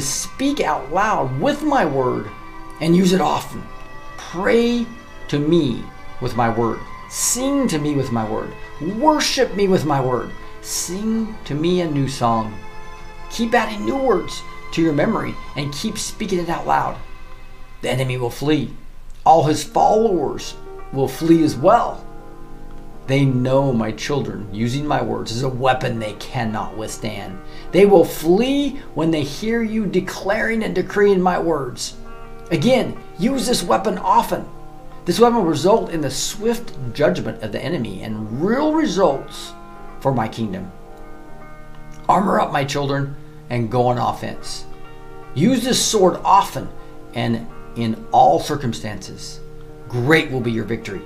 Speak out loud with my word and use it often. Pray to me with my word. Sing to me with my word. Worship me with my word. Sing to me a new song. Keep adding new words to your memory and keep speaking it out loud. The enemy will flee. All his followers will flee as well. They know my children using my words is a weapon they cannot withstand. They will flee when they hear you declaring and decreeing my words. Again, use this weapon often. This weapon will result in the swift judgment of the enemy and real results for my kingdom. Armor up, my children, and go on offense. Use this sword often and in all circumstances. Great will be your victory.